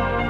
Bye.